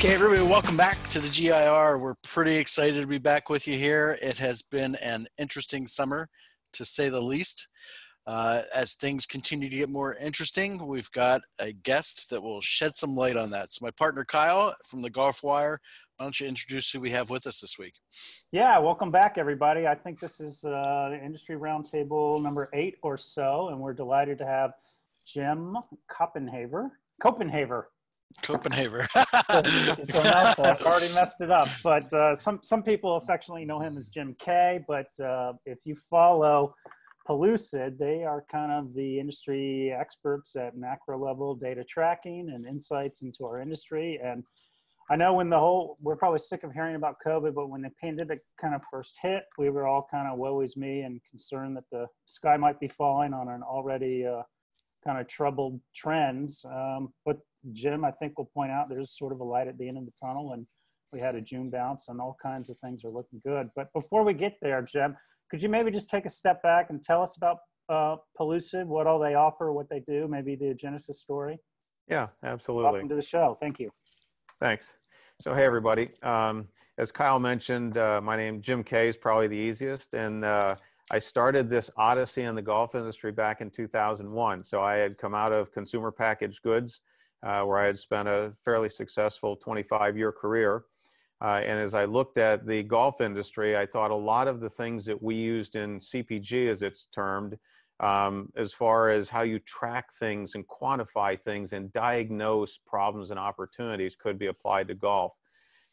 Okay, everybody, welcome back to the GIR. We're pretty excited to be back with you here. It has been an interesting summer, to say the least. Uh, as things continue to get more interesting, we've got a guest that will shed some light on that. So, my partner Kyle from the Golf Wire, why don't you introduce who we have with us this week? Yeah, welcome back, everybody. I think this is uh, the industry roundtable number eight or so, and we're delighted to have Jim Koppenhaver. Koppenhaver Copenhagen. I've already messed it up. But uh, some some people affectionately know him as Jim K. But uh, if you follow Pellucid, they are kind of the industry experts at macro level data tracking and insights into our industry. And I know when the whole we're probably sick of hearing about COVID, but when the pandemic kind of first hit, we were all kind of woe is me and concerned that the sky might be falling on an already uh, kind of troubled trends. Um, but Jim, I think, will point out there's sort of a light at the end of the tunnel, and we had a June bounce, and all kinds of things are looking good. But before we get there, Jim, could you maybe just take a step back and tell us about uh, Pellucid, what all they offer, what they do, maybe the genesis story? Yeah, absolutely. Welcome to the show. Thank you. Thanks. So, hey, everybody. Um, as Kyle mentioned, uh, my name Jim K is probably the easiest, and uh, I started this odyssey in the golf industry back in 2001. So I had come out of consumer packaged goods uh, where I had spent a fairly successful 25 year career. Uh, and as I looked at the golf industry, I thought a lot of the things that we used in CPG, as it's termed, um, as far as how you track things and quantify things and diagnose problems and opportunities, could be applied to golf.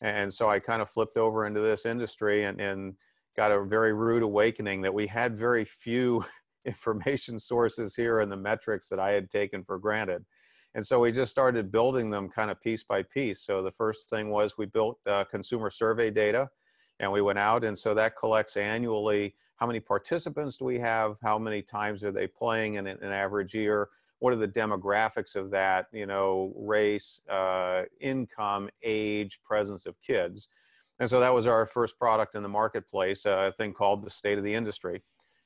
And so I kind of flipped over into this industry and, and got a very rude awakening that we had very few information sources here and the metrics that I had taken for granted. And so we just started building them kind of piece by piece. So the first thing was we built uh, consumer survey data and we went out. And so that collects annually how many participants do we have? How many times are they playing in an average year? What are the demographics of that? You know, race, uh, income, age, presence of kids. And so that was our first product in the marketplace, uh, a thing called the State of the Industry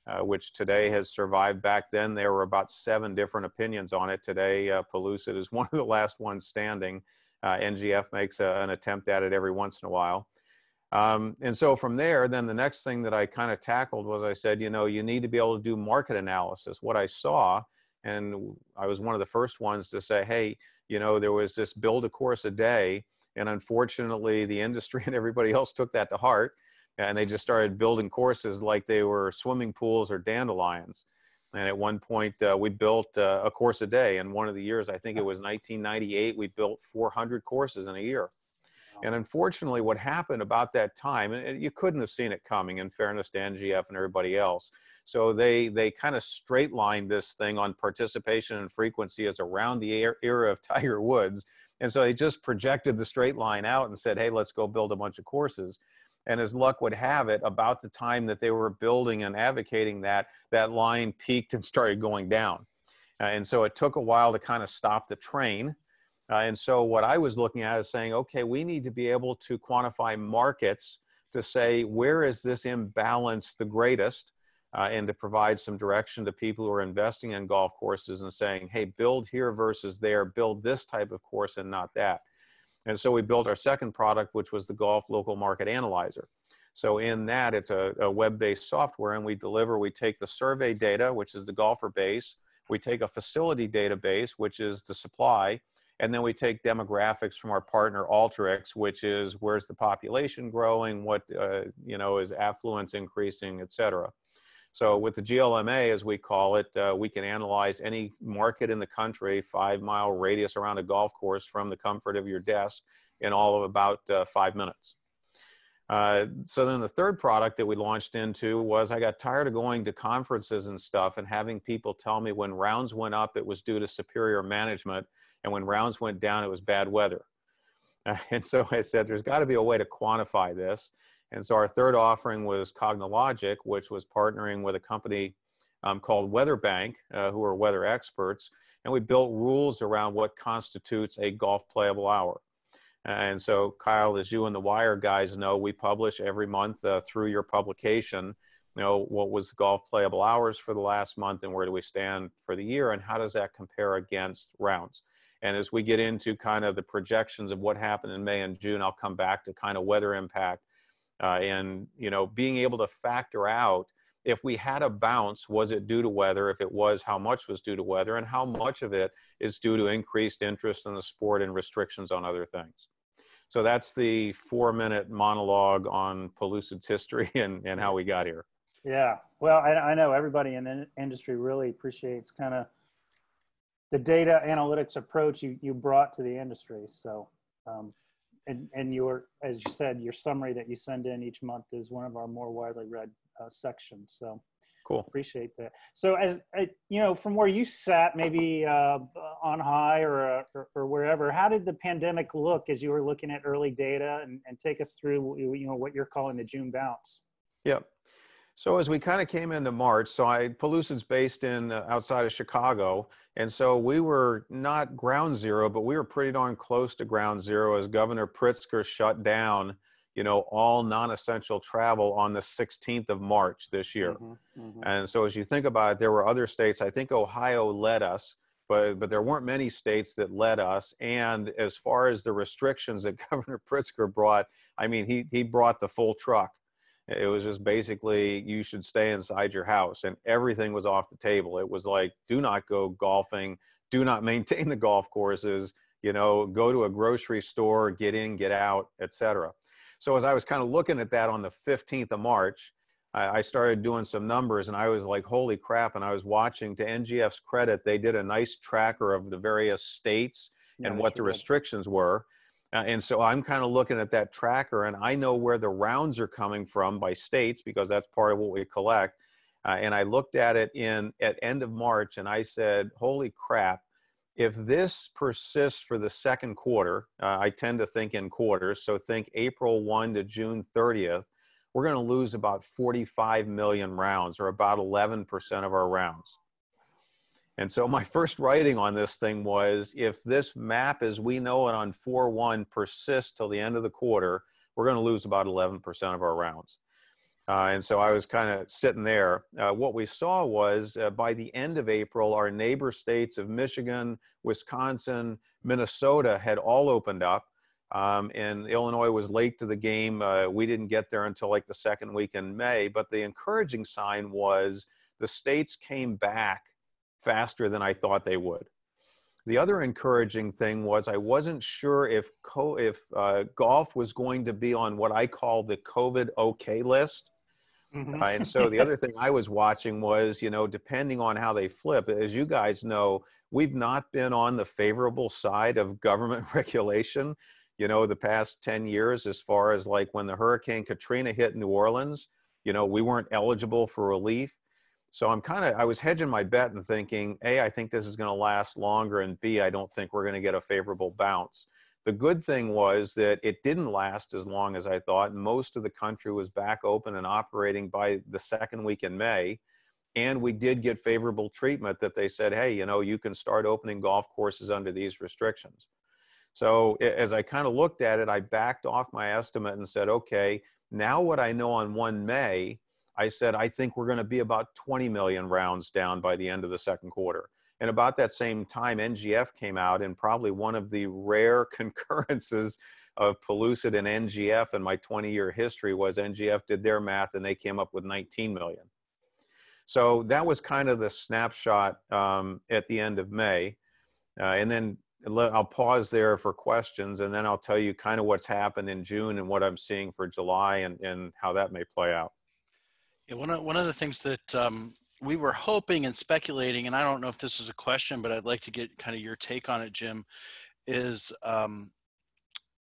uh, which today has survived. Back then, there were about seven different opinions on it. Today, uh, Pellucid is one of the last ones standing. Uh, NGF makes a, an attempt at it every once in a while. Um, and so from there, then the next thing that I kind of tackled was I said, you know, you need to be able to do market analysis. What I saw, and I was one of the first ones to say, hey, you know, there was this build a course a day. And unfortunately, the industry and everybody else took that to heart and they just started building courses like they were swimming pools or dandelions. And at one point, uh, we built uh, a course a day. And one of the years, I think it was 1998, we built 400 courses in a year. And unfortunately, what happened about that time, and you couldn't have seen it coming, in fairness to NGF and everybody else. So they they kind of straight lined this thing on participation and frequency as around the era of Tiger Woods. And so they just projected the straight line out and said, hey, let's go build a bunch of courses. And as luck would have it, about the time that they were building and advocating that, that line peaked and started going down. Uh, and so it took a while to kind of stop the train. Uh, and so what I was looking at is saying, okay, we need to be able to quantify markets to say, where is this imbalance the greatest? Uh, and to provide some direction to people who are investing in golf courses and saying, hey, build here versus there, build this type of course and not that. And so we built our second product, which was the Golf Local Market Analyzer. So in that, it's a, a web-based software, and we deliver. We take the survey data, which is the golfer base. We take a facility database, which is the supply, and then we take demographics from our partner Alteryx, which is where's the population growing, what uh, you know is affluence increasing, et cetera. So with the GLMA, as we call it, uh, we can analyze any market in the country, five mile radius around a golf course from the comfort of your desk in all of about uh, five minutes. Uh, so then the third product that we launched into was I got tired of going to conferences and stuff and having people tell me when rounds went up, it was due to superior management. And when rounds went down, it was bad weather. and so I said, there's got to be a way to quantify this. And so our third offering was Cognologic, which was partnering with a company um, called WeatherBank, uh, who are weather experts. And we built rules around what constitutes a golf playable hour. And so, Kyle, as you and the Wire guys know, we publish every month uh, through your publication, you know, what was golf playable hours for the last month and where do we stand for the year and how does that compare against rounds? And as we get into kind of the projections of what happened in May and June, I'll come back to kind of weather impact uh, and you know being able to factor out if we had a bounce, was it due to weather? If it was, how much was due to weather? And how much of it is due to increased interest in the sport and restrictions on other things? So that's the four minute monologue on Pellucid's history and, and how we got here. Yeah. Well, I, I know everybody in the industry really appreciates kind of the data analytics approach you, you brought to the industry. So, um, and, and your, as you said, your summary that you send in each month is one of our more widely read uh, sections. So cool. Appreciate that. So as uh, you know, from where you sat, maybe uh, on high or, uh, or, or wherever, how did the pandemic look as you were looking at early data and, and take us through you know what you're calling the June bounce? Yep. So as we kind of came into March, so I Pellucid's based in uh, outside of Chicago, and so we were not ground zero, but we were pretty darn close to ground zero as Governor Pritzker shut down, you know, all non-essential travel on the 16th of March this year. Mm-hmm, mm-hmm. And so as you think about it, there were other states. I think Ohio led us, but but there weren't many states that led us. And as far as the restrictions that Governor Pritzker brought, I mean, he he brought the full truck it was just basically you should stay inside your house, and everything was off the table. It was like, do not go golfing, do not maintain the golf courses, you know, go to a grocery store, get in, get out, etc. So as I was kind of looking at that on the 15th of March, I started doing some numbers and I was like, holy crap. And I was watching to NGF's credit, they did a nice tracker of the various states yeah, and what the restrictions were. Uh, and so I'm kind of looking at that tracker and I know where the rounds are coming from by states because that's part of what we collect. Uh, and I looked at it in at end of March and I said, holy crap, if this persists for the second quarter, uh, I tend to think in quarters, so think April 1 to June 30th, we're going to lose about 45 million rounds or about 11% of our rounds. And so my first writing on this thing was if this map as we know it on 4-1 persists till the end of the quarter, we're going to lose about 11% of our rounds. Uh, and so I was kind of sitting there. Uh, what we saw was uh, by the end of April, our neighbor states of Michigan, Wisconsin, Minnesota had all opened up. Um, and Illinois was late to the game. Uh, we didn't get there until like the second week in May. But the encouraging sign was the states came back faster than I thought they would. The other encouraging thing was I wasn't sure if co- if uh, golf was going to be on what I call the COVID okay list. Mm-hmm. Uh, and so the other thing I was watching was, you know, depending on how they flip, as you guys know, we've not been on the favorable side of government regulation, you know, the past 10 years, as far as like when the Hurricane Katrina hit New Orleans, you know, we weren't eligible for relief. So I'm kind of I was hedging my bet and thinking, A, I think this is going to last longer, and B, I don't think we're going to get a favorable bounce. The good thing was that it didn't last as long as I thought. Most of the country was back open and operating by the second week in May. And we did get favorable treatment that they said, hey, you know, you can start opening golf courses under these restrictions. So as I kind of looked at it, I backed off my estimate and said, okay, now what I know on 1 May I said, I think we're going to be about 20 million rounds down by the end of the second quarter. And about that same time, NGF came out, and probably one of the rare concurrences of Pellucid and NGF in my 20 year history was NGF did their math and they came up with 19 million. So that was kind of the snapshot um, at the end of May. Uh, and then I'll pause there for questions and then I'll tell you kind of what's happened in June and what I'm seeing for July and, and how that may play out. Yeah, one of one of the things that um, we were hoping and speculating, and I don't know if this is a question, but I'd like to get kind of your take on it, Jim. Is um,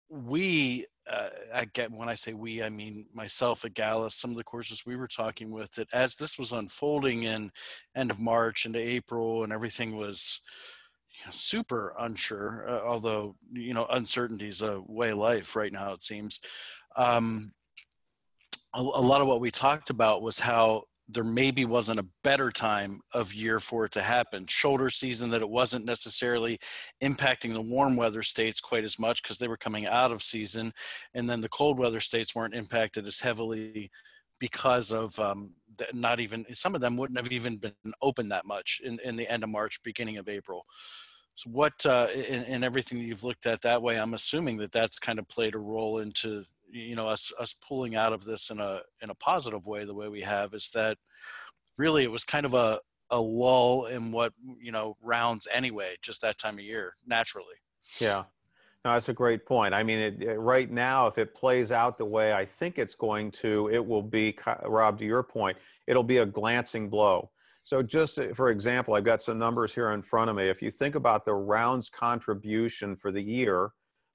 we uh, I get when I say we, I mean myself at Gallus, some of the courses we were talking with that as this was unfolding in end of March into April and everything was you know, super unsure, uh, although, you know, uncertainty is a way of life right now, it seems. Um, a, lot of what we talked about was how there maybe wasn't a better time of year for it to happen. Shoulder season that it wasn't necessarily impacting the warm weather states quite as much because they were coming out of season, and then the cold weather states weren't impacted as heavily because of um, not even some of them wouldn't have even been open that much in, in the end of March, beginning of April. So what uh, in, in everything that you've looked at that way, I'm assuming that that's kind of played a role into you know us us pulling out of this in a in a positive way. The way we have is that really it was kind of a a lull in what you know rounds anyway, just that time of year naturally. Yeah, no, that's a great point. I mean, it, it, right now, if it plays out the way I think it's going to, it will be, Rob, to your point, it'll be a glancing blow. So, just uh, for example, I've got some numbers here in front of me. If you think about the rounds contribution for the year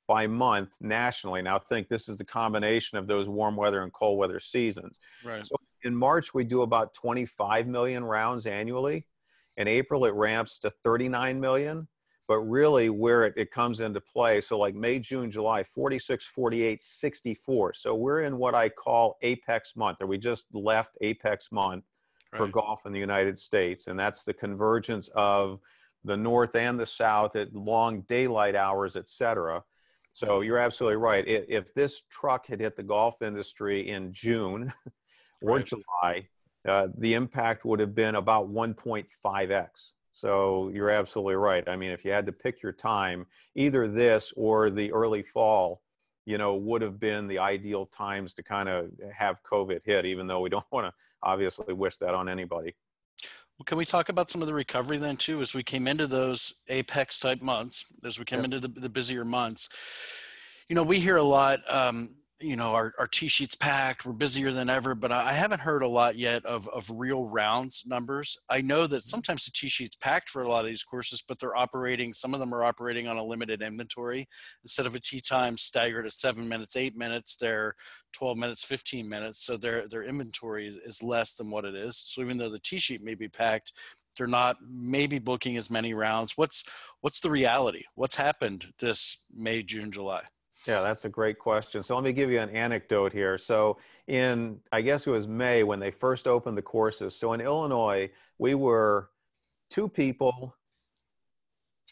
by month nationally, now think this is the combination of those warm weather and cold weather seasons. Right. So, in March, we do about 25 million rounds annually. In April, it ramps to 39 million but really where it, it comes into play so like may june july 46 48 64 so we're in what i call apex month or we just left apex month right. for golf in the united states and that's the convergence of the north and the south at long daylight hours etc so you're absolutely right if this truck had hit the golf industry in june or right. july uh, the impact would have been about 1.5x so you're absolutely right. I mean, if you had to pick your time, either this or the early fall, you know, would have been the ideal times to kind of have COVID hit, even though we don't want to obviously wish that on anybody. Well, can we talk about some of the recovery then too, as we came into those apex type months, as we came yeah. into the, the busier months? You know, we hear a lot. Um, you know our, our tee sheets packed we're busier than ever but i haven't heard a lot yet of, of real rounds numbers. I know that mm-hmm. sometimes the tee sheets packed for a lot of these courses but they're operating some of them are operating on a limited inventory. Instead of a tee time staggered at seven minutes eight minutes they're 12 minutes 15 minutes. So their their inventory is less than what it is. So even though the tee sheet may be packed they're not maybe booking as many rounds. What's what's the reality? What's happened this may june july yeah, that's a great question. So let me give you an anecdote here. So in, I guess it was May when they first opened the courses. So in Illinois, we were two people,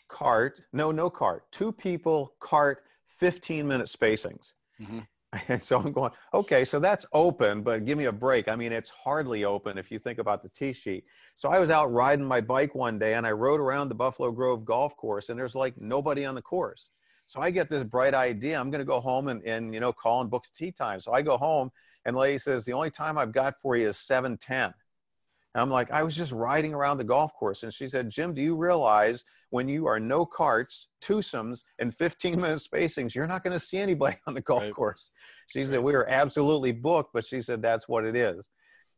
cart, no, no cart, two people, cart, 15 minute spacings. Mm-hmm. And so I'm going, okay, so that's open, but give me a break. I mean, it's hardly open if you think about the tee sheet. So I was out riding my bike one day and I rode around the Buffalo Grove golf course and there's like nobody on the course. So I get this bright idea. I'm going to go home and, and, you know, call and book tee time. So I go home and lady says, the only time I've got for you is 710. And I'm like, I was just riding around the golf course. And she said, Jim, do you realize when you are no carts, twosomes, and 15 minute spacings, you're not going to see anybody on the golf right. course. She right. said, we are absolutely booked, but she said, that's what it is.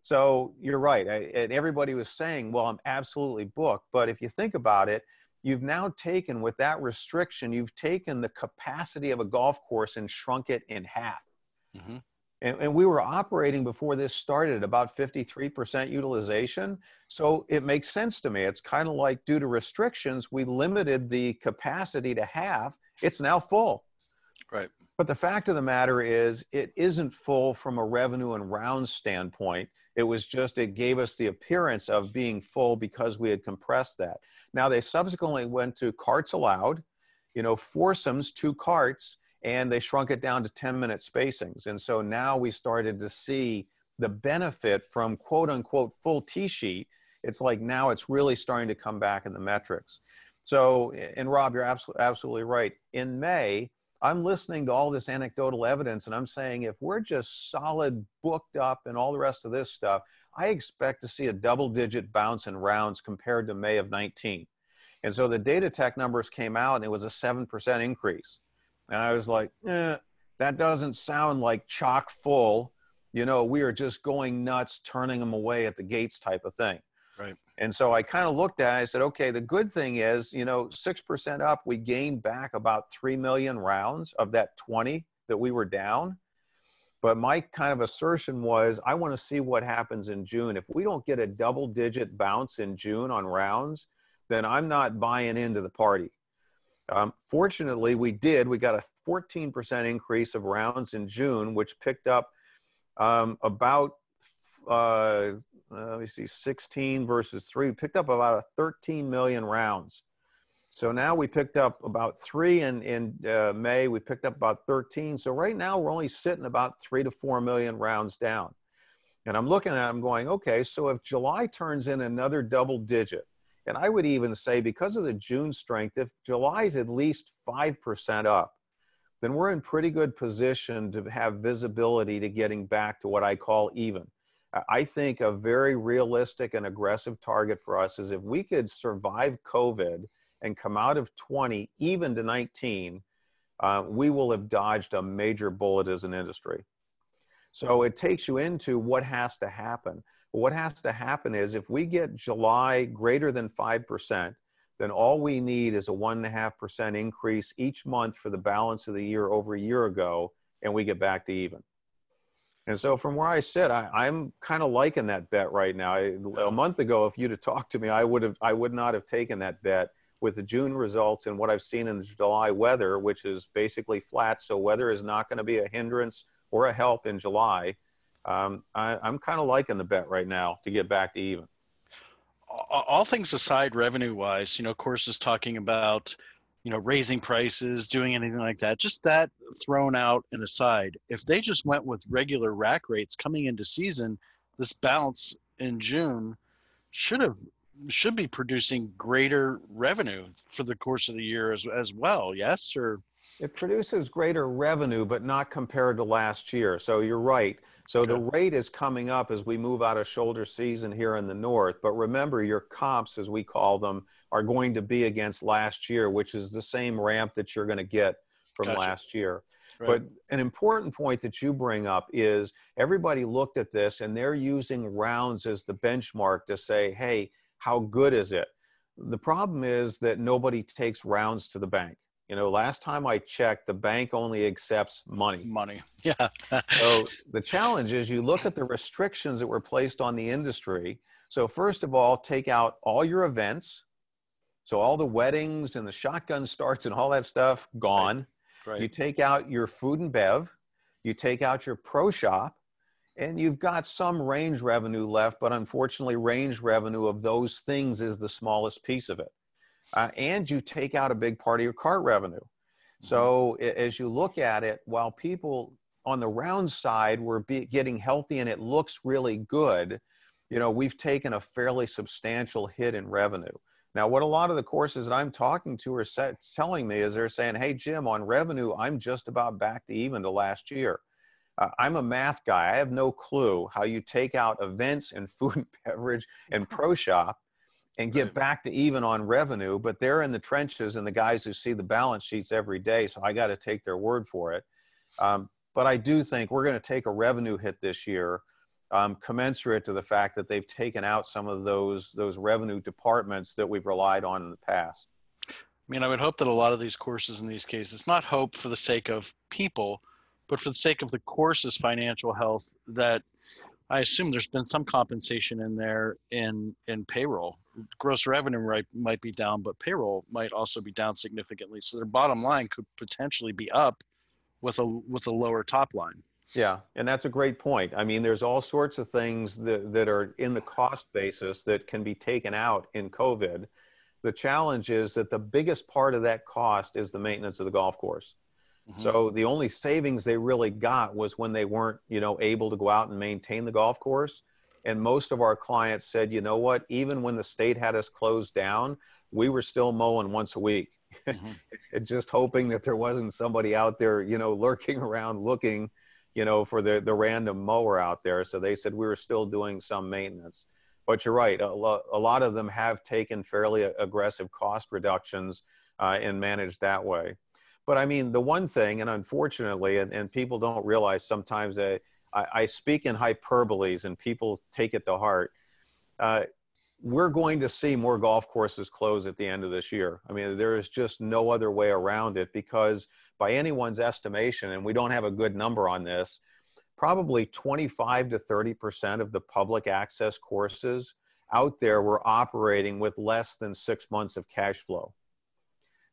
So you're right. I, and everybody was saying, well, I'm absolutely booked. But if you think about it, you've now taken with that restriction you've taken the capacity of a golf course and shrunk it in half. Mm-hmm. and, and, we were operating before this started about 53% utilization. So it makes sense to me. It's kind of like due to restrictions we limited the capacity to half. It's now full right but the fact of the matter is it isn't full from a revenue and rounds standpoint it was just it gave us the appearance of being full because we had compressed that now they subsequently went to carts allowed, you know, foursomes, two carts, and they shrunk it down to 10 minute spacings. And so now we started to see the benefit from quote unquote full tee sheet. It's like now it's really starting to come back in the metrics. So, and Rob, you're absolutely, absolutely right. In May, I'm listening to all this anecdotal evidence and I'm saying if we're just solid booked up and all the rest of this stuff, I expect to see a double digit bounce in rounds compared to May of 19. And so the Datatech numbers came out and it was a 7% increase. And I was like, eh, that doesn't sound like chock full. You know, we are just going nuts, turning them away at the gates type of thing. Right. And so I kind of looked at it, I said, okay, the good thing is, you know, 6% up, we gained back about 3 million rounds of that 20 that we were down. But my kind of assertion was I want to see what happens in June. If we don't get a double digit bounce in June on rounds, then I'm not buying into the party. Um, fortunately, we did. We got a 14% increase of rounds in June, which picked up um, about, uh, let me see, 16 versus 3, picked up about a 13 million rounds. So now we picked up about three in, in uh, May. We picked up about 13. So right now we're only sitting about three to four million rounds down. And I'm looking at it, I'm going, okay, so if July turns in another double digit, And I would even say because of the June strength, if July is at least 5% up, then we're in pretty good position to have visibility to getting back to what I call even. I think a very realistic and aggressive target for us is if we could survive COVID and come out of 20 even to 19, uh, we will have dodged a major bullet as an industry. So it takes you into what has to happen. what has to happen is if we get July greater than 5%, then all we need is a 1.5% increase each month for the balance of the year over a year ago, and we get back to even. And so from where I sit, I, am kind of liking that bet right now. I, a month ago, if you'd have talked to me, I would have I would not have taken that bet with the June results and what I've seen in the July weather, which is basically flat. So weather is not going to be a hindrance or a help in July. Um, I, I'm kind of liking the bet right now to get back to even. All things aside, revenue wise, you know, course is talking about you know, raising prices, doing anything like that. Just that thrown out and aside. If they just went with regular rack rates coming into season, this bounce in June should have should be producing greater revenue for the course of the year as as well. Yes, or it produces greater revenue, but not compared to last year. So you're right. So okay. the rate is coming up as we move out of shoulder season here in the north. But remember, your comps, as we call them, are going to be against last year, which is the same ramp that you're going to get from gotcha. last year. Right. But an important point that you bring up is everybody looked at this and they're using rounds as the benchmark to say, hey, how good is it? The problem is that nobody takes rounds to the bank. You know, last time I checked, the bank only accepts money. Money. Yeah. so the challenge is you look at the restrictions that were placed on the industry. So, first of all, take out all your events, so all the weddings and the shotgun starts and all that stuff gone. Right. Right. You take out your food and bev, you take out your pro shop, and you've got some range revenue left, but unfortunately, range revenue of those things is the smallest piece of it. Uh, and you take out a big part of your cart revenue. Mm-hmm. So as you look at it, while people on the round side were be, getting healthy and it looks really good, you know, we've taken a fairly substantial hit in revenue. Now, what a lot of the courses that I'm talking to are set, telling me is they're saying, hey, Jim, on revenue, I'm just about back to even to last year. Uh, I'm a math guy. I have no clue how you take out events and food and beverage and pro shop and get right. back to even on revenue, but they're in the trenches and the guys who see the balance sheets every day. So I got to take their word for it. Um, but I do think we're going to take a revenue hit this year um, commensurate to the fact that they've taken out some of those those revenue departments that we've relied on in the past. I mean, I would hope that a lot of these courses in these cases, not hope for the sake of people, but for the sake of the course's financial health, that I assume there's been some compensation in there in in payroll. Gross revenue might might be down, but payroll might also be down significantly. So their bottom line could potentially be up with a with a lower top line. Yeah, and that's a great point. I mean, there's all sorts of things that, that are in the cost basis that can be taken out in COVID. The challenge is that the biggest part of that cost is the maintenance of the golf course. Mm-hmm. So the only savings they really got was when they weren't, you know, able to go out and maintain the golf course. And most of our clients said, you know what, even when the state had us closed down, we were still mowing once a week. Mm-hmm. just hoping that there wasn't somebody out there, you know, lurking around looking you know, for the, the random mower out there. So they said we were still doing some maintenance. But you're right, a, lo- a lot of them have taken fairly aggressive cost reductions uh, and managed that way. But I mean, the one thing, and unfortunately, and, and people don't realize sometimes that I, I, speak in hyperboles and people take it to heart. Uh, we're going to see more golf courses close at the end of this year. I mean, there is just no other way around it because by anyone's estimation, and we don't have a good number on this, probably 25 to 30% of the public access courses out there were operating with less than six months of cash flow.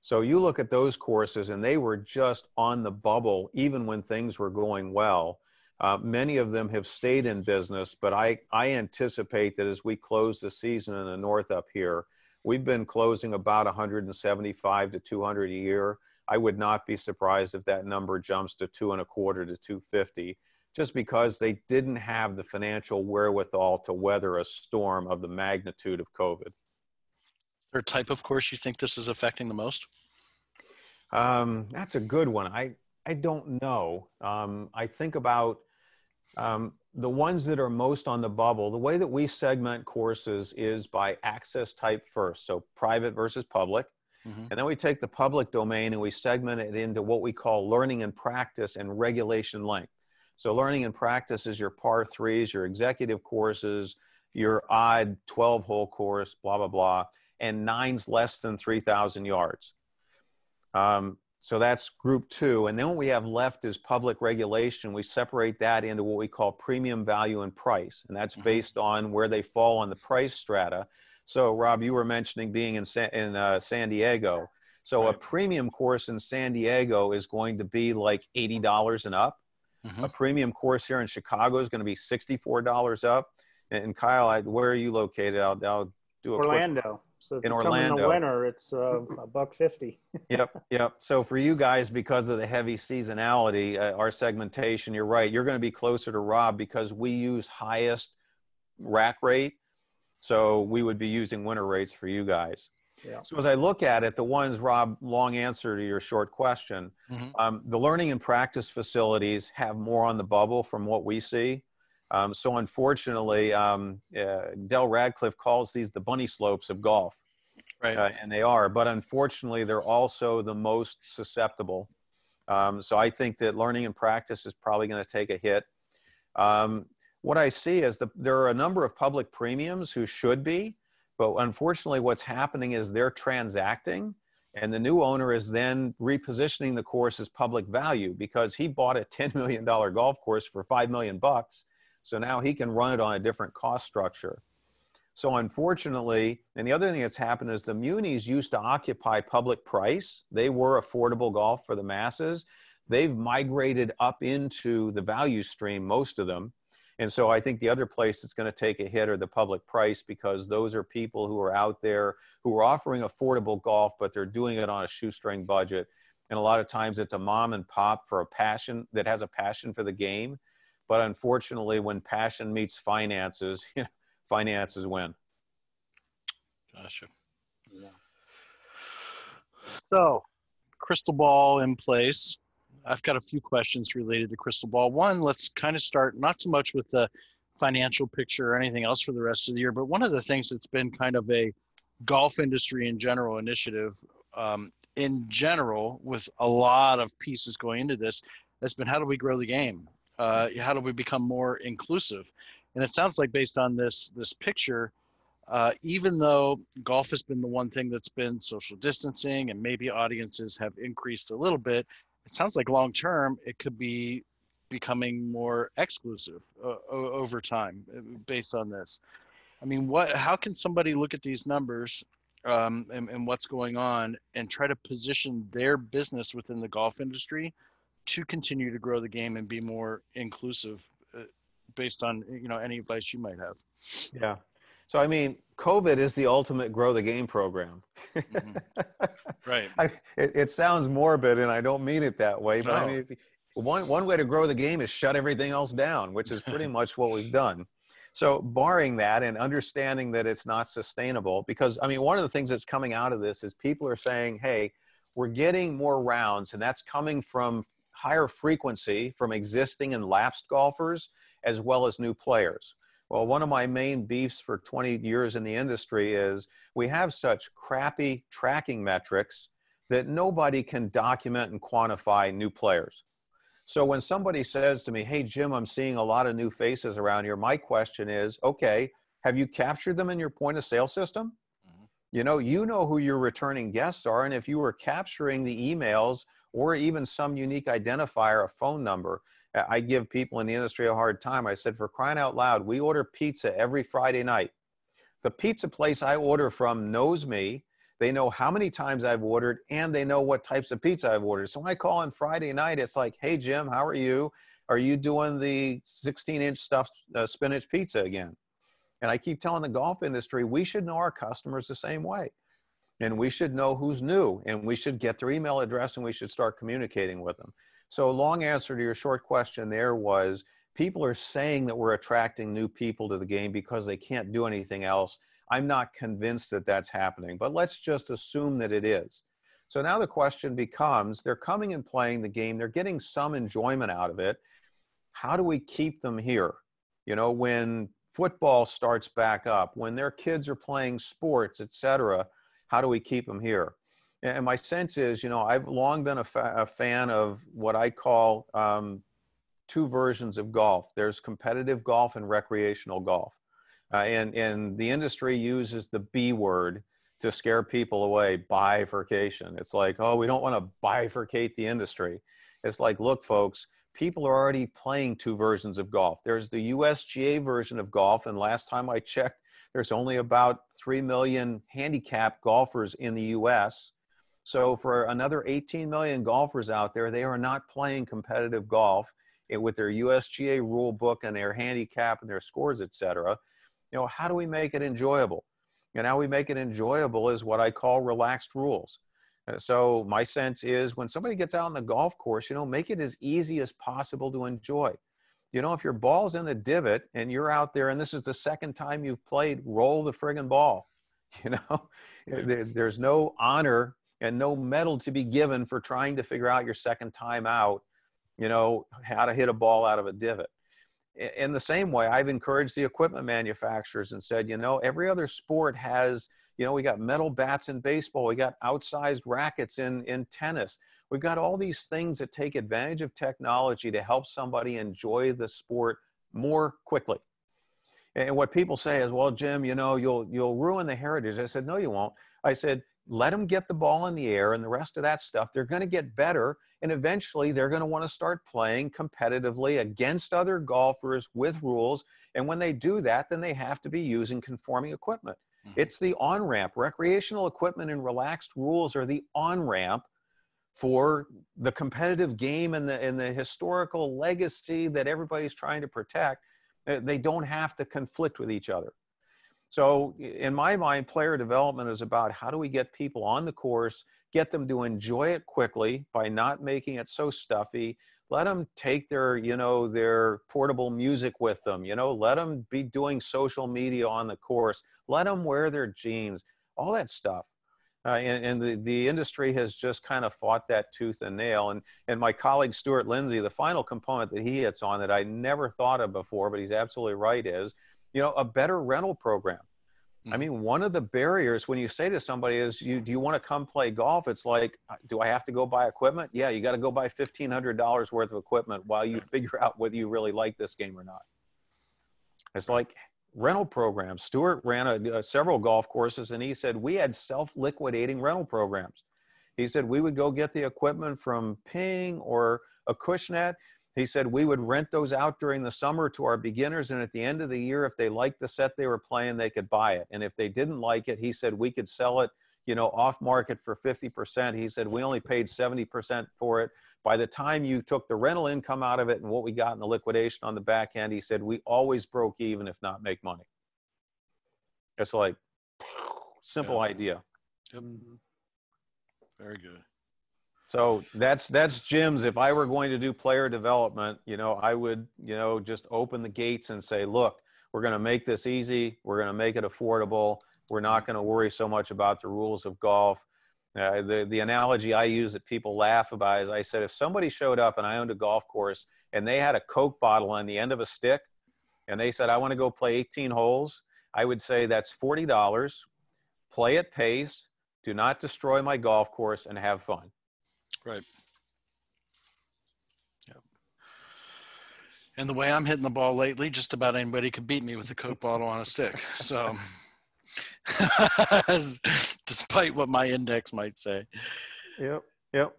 So you look at those courses and they were just on the bubble even when things were going well. Uh, many of them have stayed in business, but I, I anticipate that as we close the season in the north up here, we've been closing about 175 to 200 a year. I would not be surprised if that number jumps to two and a quarter to 250, just because they didn't have the financial wherewithal to weather a storm of the magnitude of COVID. there a type of course you think this is affecting the most? Um, that's a good one. I, I don't know. Um, I think about um, the ones that are most on the bubble. The way that we segment courses is by access type first, so private versus public. Mm-hmm. And then we take the public domain and we segment it into what we call learning and practice and regulation length. So, learning and practice is your par threes, your executive courses, your odd 12 hole course, blah, blah, blah, and nines less than 3,000 yards. Um, so that's group two. And then what we have left is public regulation. We separate that into what we call premium value and price. And that's mm-hmm. based on where they fall on the price strata. So, Rob, you were mentioning being in, San, in uh, San Diego. So, right. a premium course in San Diego is going to be like $80 and up. Mm-hmm. A premium course here in Chicago is going to be $64 up. And, and Kyle, I, where are you located? I'll, I'll do a Orlando. Quick, so in Orlando, in the winter, it's uh, a buck fifty. yep, yep. So for you guys, because of the heavy seasonality, uh, our segmentation, you're right. You're going to be closer to Rob because we use highest rack rate so we would be using winter rates for you guys. Yeah. So as I look at it, the ones, Rob, long answer to your short question, mm-hmm. um, the learning and practice facilities have more on the bubble from what we see. Um, so unfortunately, um, uh, Del Radcliffe calls these the bunny slopes of golf. Right. Uh, and they are, but unfortunately, they're also the most susceptible. Um, so I think that learning and practice is probably going to take a hit. What I see is that there are a number of public premiums who should be, but unfortunately, what's happening is they're transacting, and the new owner is then repositioning the course as public value because he bought a $10 million golf course for five million bucks. So now he can run it on a different cost structure. So unfortunately, and the other thing that's happened is the munis used to occupy public price. They were affordable golf for the masses. They've migrated up into the value stream, most of them. And so I think the other place that's going to take a hit are the public price because those are people who are out there who are offering affordable golf, but they're doing it on a shoestring budget. And a lot of times it's a mom and pop for a passion that has a passion for the game. But unfortunately, when passion meets finances, you know, finances win. Gotcha. Yeah. So, crystal ball in place. I've got a few questions related to crystal ball. One, let's kind of start not so much with the financial picture or anything else for the rest of the year, but one of the things that's been kind of a golf industry in general initiative um, in general with a lot of pieces going into this has been how do we grow the game uh, how do we become more inclusive and it sounds like based on this this picture uh, even though golf has been the one thing that's been social distancing and maybe audiences have increased a little bit it sounds like long term it could be becoming more exclusive uh, over time uh, based on this. I mean what how can somebody look at these numbers um, and, and what's going on and try to position their business within the golf industry to continue to grow the game and be more inclusive uh, based on you know any advice you might have? Yeah so i mean covid is the ultimate grow the game program mm-hmm. right I, it, it, sounds morbid and i don't mean it that way but no. i mean if, one, one way to grow the game is shut everything else down which is pretty much what we've done so barring that and understanding that it's not sustainable because i mean one of the things that's coming out of this is people are saying hey we're getting more rounds and that's coming from higher frequency from existing and lapsed golfers as well as new players. Well, one of my main beefs for 20 years in the industry is we have such crappy tracking metrics that nobody can document and quantify new players. So when somebody says to me, Hey, Jim, I'm seeing a lot of new faces around here, my question is, okay, have you captured them in your point of sale system? Mm-hmm. You know, you know who your returning guests are. And if you were capturing the emails or even some unique identifier, a phone number. I give people in the industry a hard time. I said, for crying out loud, we order pizza every Friday night. The pizza place I order from knows me. They know how many times I've ordered and they know what types of pizza I've ordered. So when I call on Friday night, it's like, hey, Jim, how are you? Are you doing the 16 inch stuffed uh, spinach pizza again? And I keep telling the golf industry, we should know our customers the same way and we should know who's new and we should get their email address and we should start communicating with them. So, long answer to your short question there was people are saying that we're attracting new people to the game because they can't do anything else. I'm not convinced that that's happening, but let's just assume that it is. So now the question becomes they're coming and playing the game, they're getting some enjoyment out of it. How do we keep them here? You know, when football starts back up, when their kids are playing sports, et cetera, how do we keep them here? And my sense is, you know, I've long been a, fa- a fan of what I call um, two versions of golf. There's competitive golf and recreational golf. Uh, and, and the industry uses the B word to scare people away bifurcation. It's like, oh, we don't want to bifurcate the industry. It's like, look, folks, people are already playing two versions of golf. There's the USGA version of golf, and last time I checked, there's only about 3 million handicapped golfers in the US. So, for another 18 million golfers out there, they are not playing competitive golf eh, with their USGA rule book and their handicap and their scores, et cetera. You know, how do we make it enjoyable? And how we make it enjoyable is what I call relaxed rules. So my sense is when somebody gets out on the golf course, you know, make it as easy as possible to enjoy. You know, if your ball's in a divot and you're out there and this is the second time you've played, roll the friggin' ball. You know, there's no honor and no medal to be given for trying to figure out your second time out, you know, how to hit a ball out of a divot. In the same way, I've encouraged the equipment manufacturers and said, you know, every other sport has you know, we got metal bats in baseball. We got outsized rackets in, in tennis. We've got all these things that take advantage of technology to help somebody enjoy the sport more quickly. And what people say is, well, Jim, you know, you'll, you'll ruin the heritage. I said, no, you won't. I said, let them get the ball in the air and the rest of that stuff. They're going to get better. And eventually they're going to want to start playing competitively against other golfers with rules. And when they do that, then they have to be using conforming equipment. Mm-hmm. It's the on ramp. Recreational equipment and relaxed rules are the on ramp for the competitive game and the, and the historical legacy that everybody's trying to protect. They don't have to conflict with each other. So, in my mind, player development is about how do we get people on the course, get them to enjoy it quickly by not making it so stuffy, let them take their you know their portable music with them you know? Let them be doing social media on the course. Let them wear their jeans all that stuff. Uh, and, and the, the industry has just kind of fought that tooth and nail. And and my colleague stuart lindsay the final component that he hits on that i never thought of before but he's absolutely right is you know a better rental program I hmm. mean, one of the barriers when you say to somebody is, "You do you want to come play golf?" It's like, uh, "Do I have to go buy equipment?" Yeah, you got to go buy fifteen hundred dollars worth of equipment while you hmm. figure out whether you really like this game or not. It's like rental programs. Stuart ran a, a, several golf courses, and he said we had self-liquidating rental programs. He said we would go get the equipment from Ping or Acushnet, he said we would rent those out during the summer to our beginners, and at the end of the year, if they liked the set they were playing, they could buy it. And if they didn't like it, he said we could sell it, you know, off market for 50%. He said we only paid 70% for it. By the time you took the rental income out of it and what we got in the liquidation on the back end, he said we always broke even, if not make money. It's like simple yeah. idea. Yep. Mm-hmm. Very good. So that's that's Jim's. If I were going to do player development, you know, I would, you know, just open the gates and say, look, we're going to make this easy. We're going to make it affordable. We're not going to worry so much about the rules of golf. Uh, the the analogy I use that people laugh about is I said if somebody showed up and I owned a golf course and they had a Coke bottle on the end of a stick, and they said I want to go play 18 holes, I would say that's forty dollars. Play at pace. Do not destroy my golf course and have fun. Right. Yep. And the way I'm hitting the ball lately, just about anybody could beat me with a Coke bottle on a stick. So, despite what my index might say. Yep. Yep.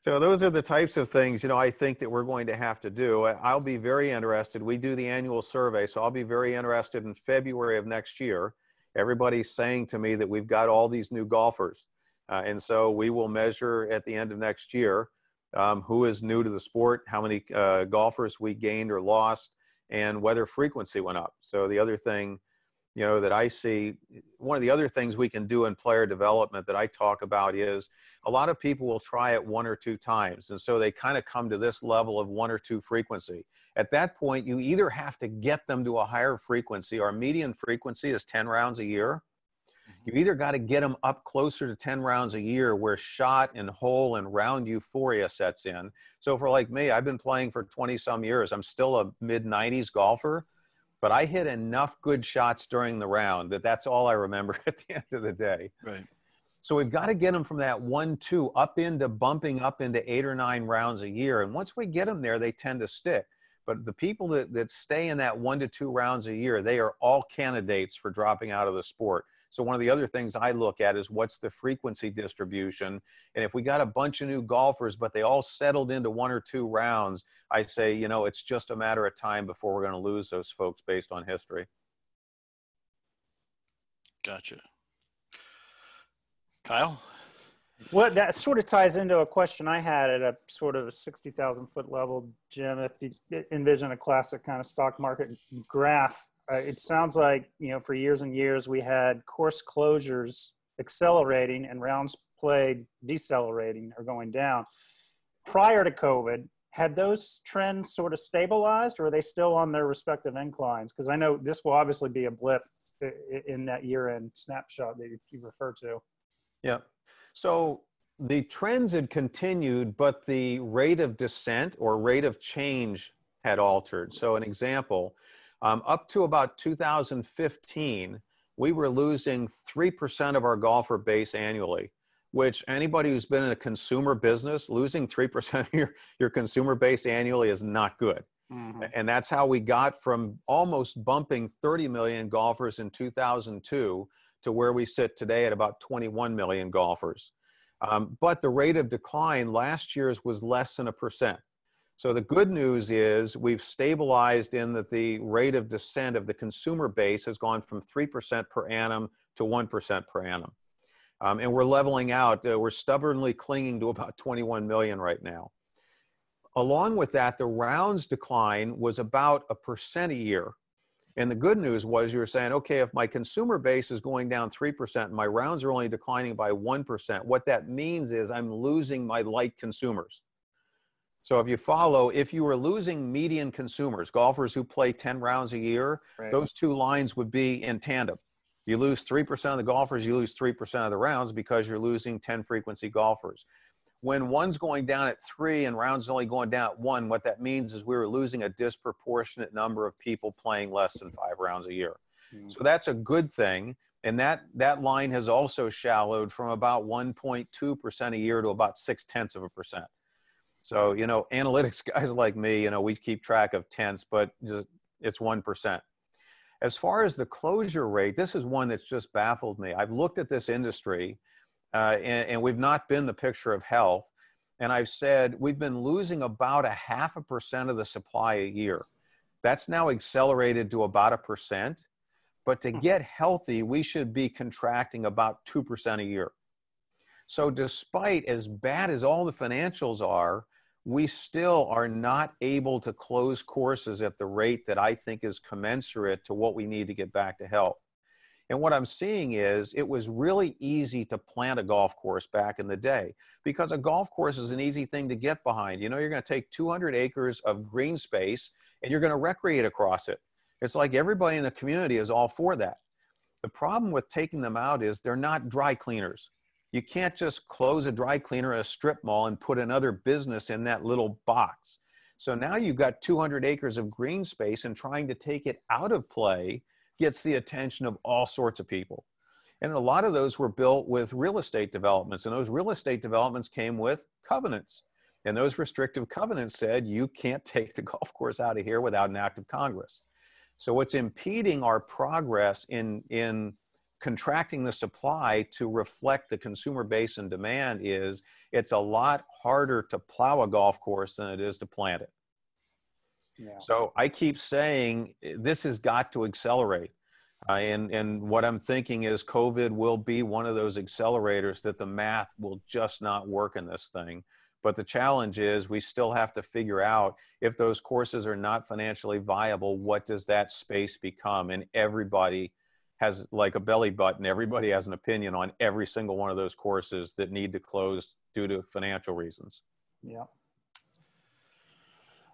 So those are the types of things, you know, I think that we're going to have to do. I'll be very interested. We do the annual survey, so I'll be very interested in February of next year. Everybody's saying to me that we've got all these new golfers. Uh, and so we will measure at the end of next year um, who is new to the sport, how many uh, golfers we gained or lost, and whether frequency went up. So the other thing, you know, that I see. One of the other things we can do in player development that I talk about is a lot of people will try it one or two times. And so they kind of come to this level of one or two frequency. At that point, you either have to get them to a higher frequency. Our median frequency is 10 rounds a year. Mm-hmm. You either got to get them up closer to 10 rounds a year where shot and hole and round euphoria sets in. So for like me, I've been playing for 20 some years. I'm still a mid 90s golfer, but I hit enough good shots during the round that that's all I remember at the end of the day. Right. So we've got to get them from that one, two up into bumping up into eight or nine rounds a year. And once we get them there, they tend to stick. But the people that, that stay in that one to two rounds a year, they are all candidates for dropping out of the sport. So one of the other things I look at is what's the frequency distribution. And if we got a bunch of new golfers, but they all settled into one or two rounds, I say, you know, it's just a matter of time before we're going to lose those folks based on history. Gotcha. Kyle? Well, that sort of ties into a question I had at a sort of a 60,000 foot level, Jim. If you envision a classic kind of stock market graph, uh, it sounds like, you know, for years and years we had course closures accelerating and rounds played decelerating or going down. Prior to COVID, had those trends sort of stabilized or are they still on their respective inclines? Because I know this will obviously be a blip in that year end snapshot that you refer to. Yeah. So the trends had continued, but the rate of descent or rate of change had altered. So, an example um, up to about 2015, we were losing 3% of our golfer base annually, which anybody who's been in a consumer business, losing 3% of your, your consumer base annually is not good. Mm-hmm. And that's how we got from almost bumping 30 million golfers in 2002 to where we sit today at about 21 million golfers. Um, but the rate of decline last year's was less than a percent. So the good news is we've stabilized in that the rate of descent of the consumer base has gone from 3% per annum to 1% per annum. Um, and we're leveling out. Uh, we're stubbornly clinging to about 21 million right now. Along with that, the rounds decline was about a percent a year and the good news was you were saying, okay, if my consumer base is going down 3% and my rounds are only declining by 1%, what that means is I'm losing my light consumers. So if you follow, if you were losing median consumers, golfers who play 10 rounds a year, right. those two lines would be in tandem. You lose 3% of the golfers, you lose 3% of the rounds because you're losing 10 frequency golfers when one's going down at three and rounds only going down at one, what that means is we were losing a disproportionate number of people playing less than five rounds a year. Mm-hmm. So that's a good thing. And that, that line has also shallowed from about 1.2% a year to about six tenths of a percent. So, you know, analytics guys like me, you know, we keep track of tenths, but just, it's 1%. As far as the closure rate, this is one that's just baffled me. I've looked at this industry uh, and, and we've not been the picture of health. And I've said we've been losing about a half a percent of the supply a year. That's now accelerated to about a percent. But to hmm. get healthy, we should be contracting about 2% a year. So, despite as bad as all the financials are, we still are not able to close courses at the rate that I think is commensurate to what we need to get back to health. And what I'm seeing is it was really easy to plant a golf course back in the day because a golf course is an easy thing to get behind. You know, you're going to take 200 acres of green space and you're going to recreate across it. It's like everybody in the community is all for that. The problem with taking them out is they're not dry cleaners. You can't just close a dry cleaner a strip mall and put another business in that little box. So now you've got 200 acres of green space and trying to take it out of play gets the attention of all sorts of people. And a lot of those were built with real estate developments, and those real estate developments came with covenants. And those restrictive covenants said you can't take the golf course out of here without an act of Congress. So what's impeding our progress in in contracting the supply to reflect the consumer base and demand is it's a lot harder to plow a golf course than it is to plant it. So I keep saying this has got to accelerate. Uh, and, and what I'm thinking is COVID will be one of those accelerators that the math will just not work in this thing. But the challenge is we still have to figure out if those courses are not financially viable, what does that space become? And everybody has like a belly button. Everybody has an opinion on every single one of those courses that need to close due to financial reasons. Yeah.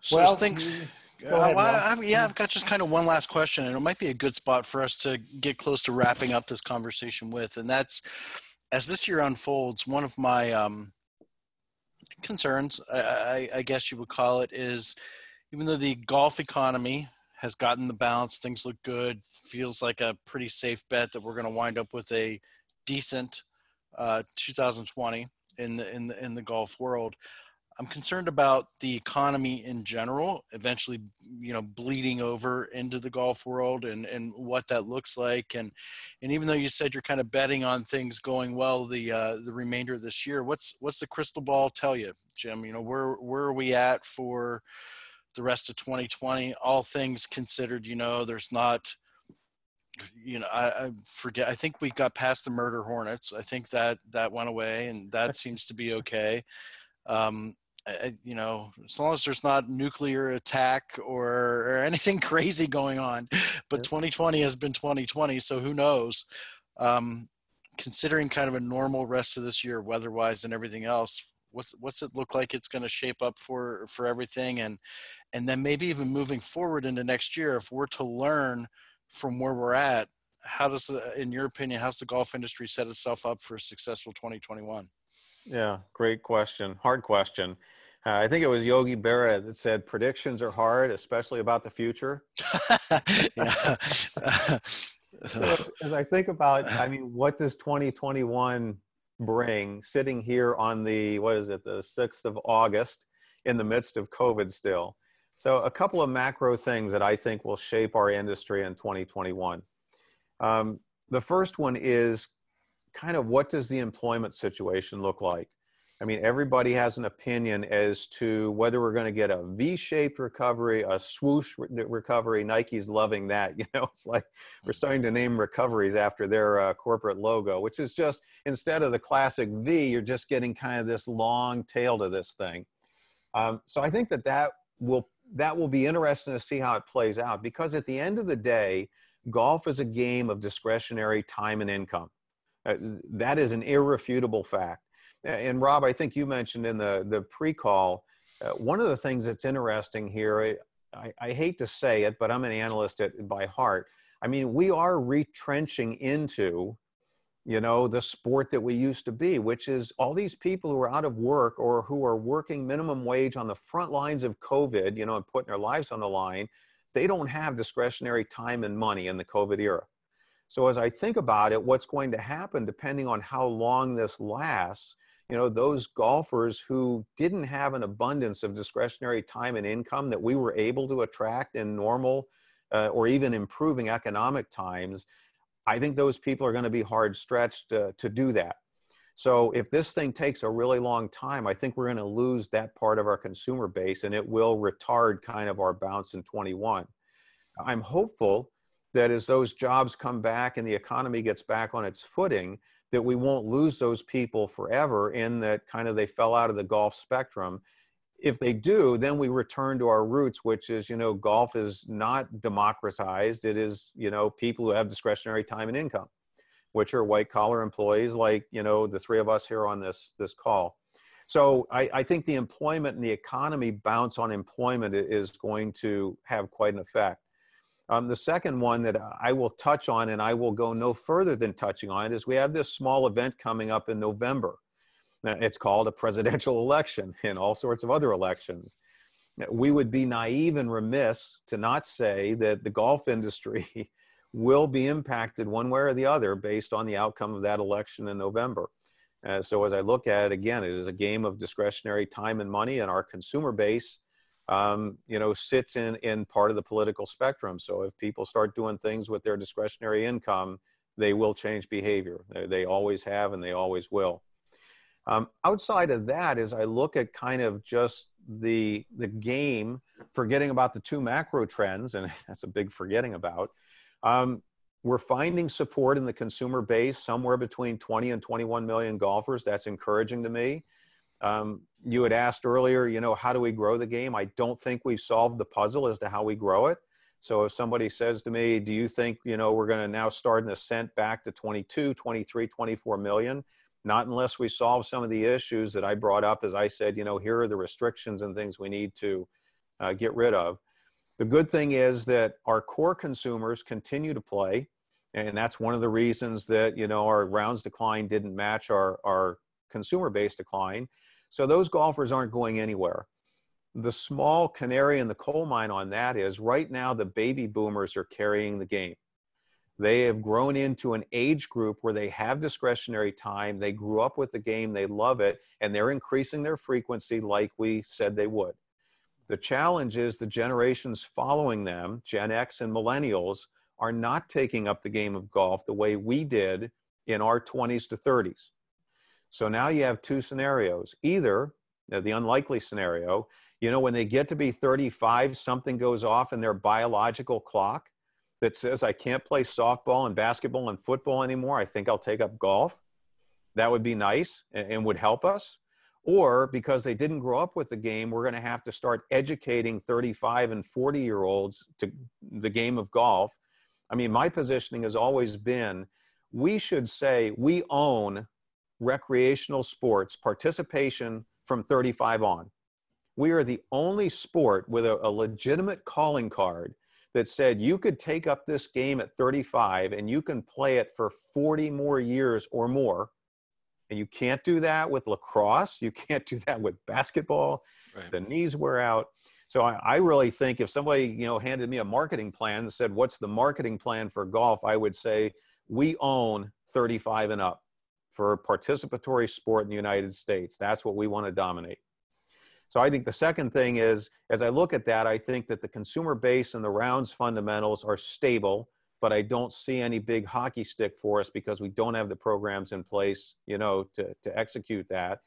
So Well, things. you- Uh, ahead, well, I've, yeah, I've got just kind of one last question, and it might be a good spot for us to get close to wrapping up this conversation with. And that's as this year unfolds, one of my um, concerns, I, I, I guess you would call it, is even though the golf economy has gotten the balance, things look good, feels like a pretty safe bet that we're going to wind up with a decent uh, 2020 in the in the in the golf world. I'm concerned about the economy in general, eventually, you know, bleeding over into the golf world and, and what that looks like. And, and even though you said you're kind of betting on things going well, the, uh, the remainder of this year, what's, what's the crystal ball tell you, Jim? You know, where, where are we at for the rest of 2020? All things considered, you know, there's not, you know, I, I forget, I think we got past the murder hornets. I think that that went away and that seems to be okay. Um, I, you know, as long as there's not nuclear attack or, or anything crazy going on. But 2020 has been 2020, so who knows? Um, considering kind of a normal rest of this year, weather-wise and everything else, what's what's it look like it's going to shape up for for everything, and and then maybe even moving forward into next year, if we're to learn from where we're at, how does, the, in your opinion, how's the golf industry set itself up for a successful 2021? Yeah, great question. Hard question. Uh, I think it was Yogi Berra that said predictions are hard, especially about the future. So as, as I think about, I mean, what does 2021 bring sitting here on the, what is it, the 6th of August in the midst of COVID still? So, a couple of macro things that I think will shape our industry in 2021. Um, the first one is kind of what does the employment situation look like? I mean, everybody has an opinion as to whether we're going to get a V-shaped recovery, a swoosh re- recovery. Nike's loving that. You know, it's like we're starting to name recoveries after their uh, corporate logo, which is just instead of the classic V, you're just getting kind of this long tail to this thing. Um, so I think that that will that will be interesting to see how it plays out because at the end of the day, golf is a game of discretionary time and income. Uh, that is an irrefutable fact. And Rob, I think you mentioned in the the pre-call, uh, one of the things that's interesting here. I, I, hate to say it, but I'm an analyst at, by heart. I mean, we are retrenching into, you know, the sport that we used to be, which is all these people who are out of work or who are working minimum wage on the front lines of COVID, you know, and putting their lives on the line. They don't have discretionary time and money in the COVID era. So as I think about it, what's going to happen, depending on how long this lasts, you know those golfers who didn't have an abundance of discretionary time and income that we were able to attract in normal uh, or even improving economic times i think those people are going to be hard stretched uh, to do that. So if this thing takes a really long time i think we're going to lose that part of our consumer base and it will retard kind of our bounce in 21 i'm hopeful that as those jobs come back and the economy gets back on its footing that we won't lose those people forever in that kind of they fell out of the golf spectrum if they do then we return to our roots which is you know golf is not democratized. It is you know people who have discretionary time and income which are white collar employees like you know the three of us here on this this call. So I, I think the employment and the economy bounce on employment is going to have quite an effect. Um, the second one that I will touch on, and I will go no further than touching on it, is we have this small event coming up in November. Now, it's called a presidential election and all sorts of other elections. We would be naive and remiss to not say that the golf industry will be impacted one way or the other based on the outcome of that election in November. Uh, so, as I look at it again, it is a game of discretionary time and money, and our consumer base um, you know, sits in, in part of the political spectrum. So if people start doing things with their discretionary income, they will change behavior. They, they always have and they always will. Um, outside of that, as I look at kind of just the the game, forgetting about the two macro trends, and that's a big forgetting about. Um, we're finding support in the consumer base somewhere between 20 and 21 million golfers. That's encouraging to me. Um, you had asked earlier, you know, how do we grow the game? I don't think we've solved the puzzle as to how we grow it. So if somebody says to me, do you think, you know, we're going to now start an ascent back to 22, 23, 24 million? Not unless we solve some of the issues that I brought up as I said, you know, here are the restrictions and things we need to uh, get rid of. The good thing is that our core consumers continue to play. And that's one of the reasons that, you know, our rounds decline didn't match our, our consumer base decline. So those golfers aren't going anywhere the small canary in the coal mine on that is right now the baby boomers are carrying the game. They have grown into an age group where they have discretionary time. They grew up with the game, they love it, and they're increasing their frequency like we said they would. The challenge is the generations following them, Gen X and millennials, are not taking up the game of golf the way we did in our 20s to 30s. So now you have two scenarios. Either uh, the unlikely scenario you know, when they get to be 35, something goes off in their biological clock that says, I can't play softball and basketball and football anymore. I think I'll take up golf. That would be nice and, would help us. Or because they didn't grow up with the game, we're going to have to start educating 35 and 40 year olds to the game of golf. I mean, my positioning has always been we should say we own recreational sports participation from 35 on we are the only sport with a, a, legitimate calling card that said you could take up this game at 35 and you can play it for 40 more years or more. And you can't do that with lacrosse. You can't do that with basketball. Right. The knees wear out. So I, I, really think if somebody you know handed me a marketing plan and said, "What's the marketing plan for golf?" I would say we own 35 and up for participatory sport in the United States. That's what we want to dominate. So I think the second thing is, as I look at that, I think that the consumer base and the rounds fundamentals are stable, but I don't see any big hockey stick for us because we don't have the programs in place, you know, to, to execute that.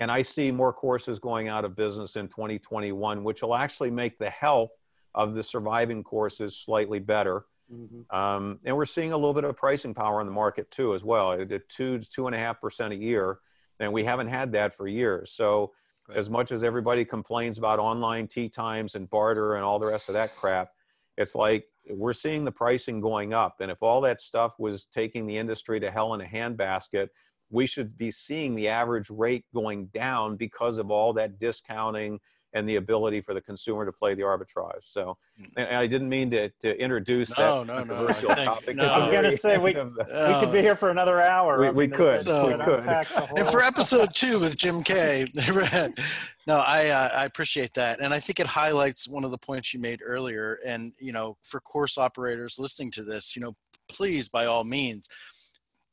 And I see more courses going out of business in 2021, which will actually make the health of the surviving courses slightly better. Mm-hmm. Um, and we're seeing a little bit of pricing power in the market too, as well. At two, two and a half percent a year, and we haven't had that for years. So Right. As much as everybody complains about online tee times and barter and all the rest of that crap, it's like we're seeing the pricing going up. And if all that stuff was taking the industry to hell in a handbasket, we should be seeing the average rate going down because of all that discounting and the ability for the consumer to play the arbitrage. So, hmm. and I didn't mean to, to introduce no, that no, controversial no, topic. No. I was going to say we, we could be here for another hour. We, we could. So, we could. And for episode two with Jim Kay, no, I uh, I appreciate that, and I think it highlights one of the points you made earlier. And you know, for course operators listening to this, you know, please by all means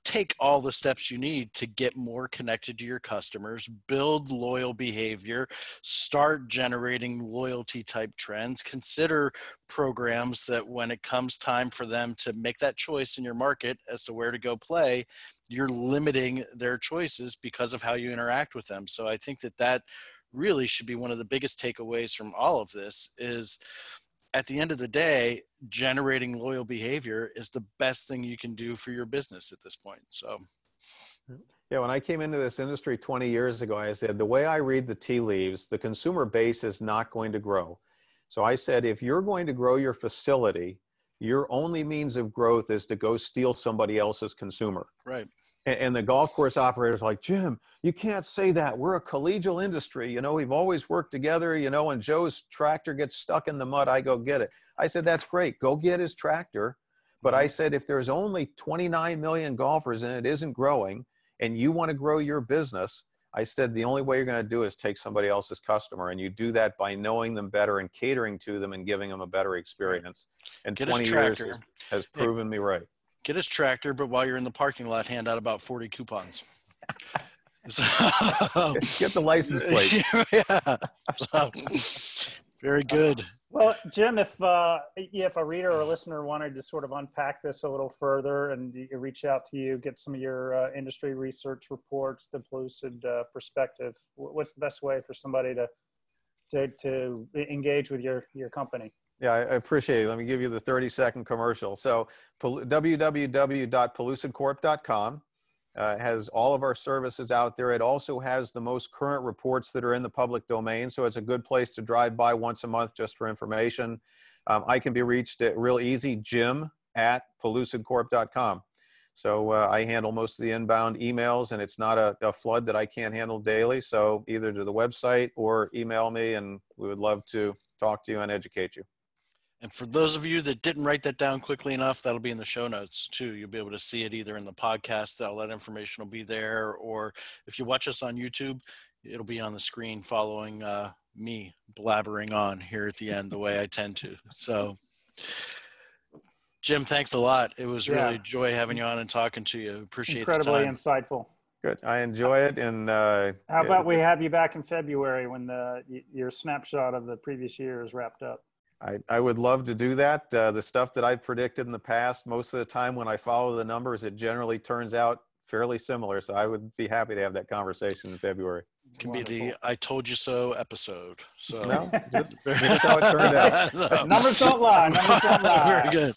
take all the steps you need to get more connected to your customers, build loyal behavior, start generating loyalty type trends, consider programs that when it comes time for them to make that choice in your market as to where to go play, you're limiting their choices because of how you interact with them. So I think that that really should be one of the biggest takeaways from all of this is at the end of the day, generating loyal behavior is the best thing you can do for your business at this point. So, yeah, when I came into this industry 20 years ago, I said, the way I read the tea leaves, the consumer base is not going to grow. So I said, if you're going to grow your facility, your only means of growth is to go steal somebody else's consumer. Right and, the golf course operators like jim you can't say that. We're a collegial industry. You know we've always worked together you know when joe's tractor gets stuck in the mud i go get it. I said that's great. Go get his tractor. But i mm-hmm. said if there's only 29 million golfers and it isn't growing and you want to grow your business i said the only way you're going to do is take somebody else's customer and you do that by knowing them better and catering to them and giving them a better experience. And Get 20 years has, has proven me right get his tractor, but while you're in the parking lot, hand out about 40 coupons. so, get the license plate. yeah. So, very good. Well, Jim, if uh, if a reader or a listener wanted to sort of unpack this a little further and reach out to you, get some of your uh, industry research reports, the Pellucid uh, perspective, what's the best way for somebody to to, to engage with your your company? Yeah, I appreciate it. Let me give you the 30 second commercial. So www.pellucidcorp.com uh, has all of our services out there. It also has the most current reports that are in the public domain. So it's a good place to drive by once a month just for information. Um, I can be reached at real easy, jim at pellucidcorp.com. So uh, I handle most of the inbound emails, and it's not a, a, flood that I can't handle daily. So either to the website or email me, and we would love to talk to you and educate you. And for those of you that didn't write that down quickly enough, that'll be in the show notes too. You'll be able to see it either in the podcast, all that information will be there, or if you watch us on YouTube, it'll be on the screen following uh, me blabbering on here at the end the way I tend to. So, Jim, thanks a lot. It was really yeah. joy having you on and talking to you. Appreciate incredibly insightful. Good. I enjoy it. And uh, how about we have you back in February when the your snapshot of the previous year is wrapped up? I, I would love to do that. Uh, the stuff that I've predicted in the past, most of the time when I follow the numbers, it generally turns out fairly similar. So I would be happy to have that conversation in February. Can Wonderful. be the "I told you so" episode. So no, just, just how it turned out. so, numbers don't lie. Numbers don't lie. Very good.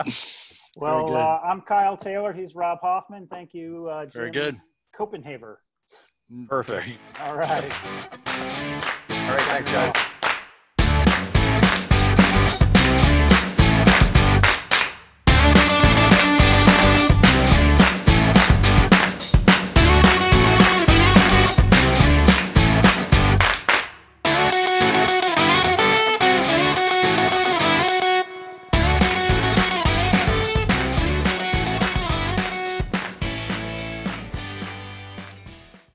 Well, Very good. Uh, I'm Kyle Taylor. He's Rob Hoffman. Thank you, uh, Jim Very good. Koppenhaver. Perfect. All right. All right. Thanks, guys.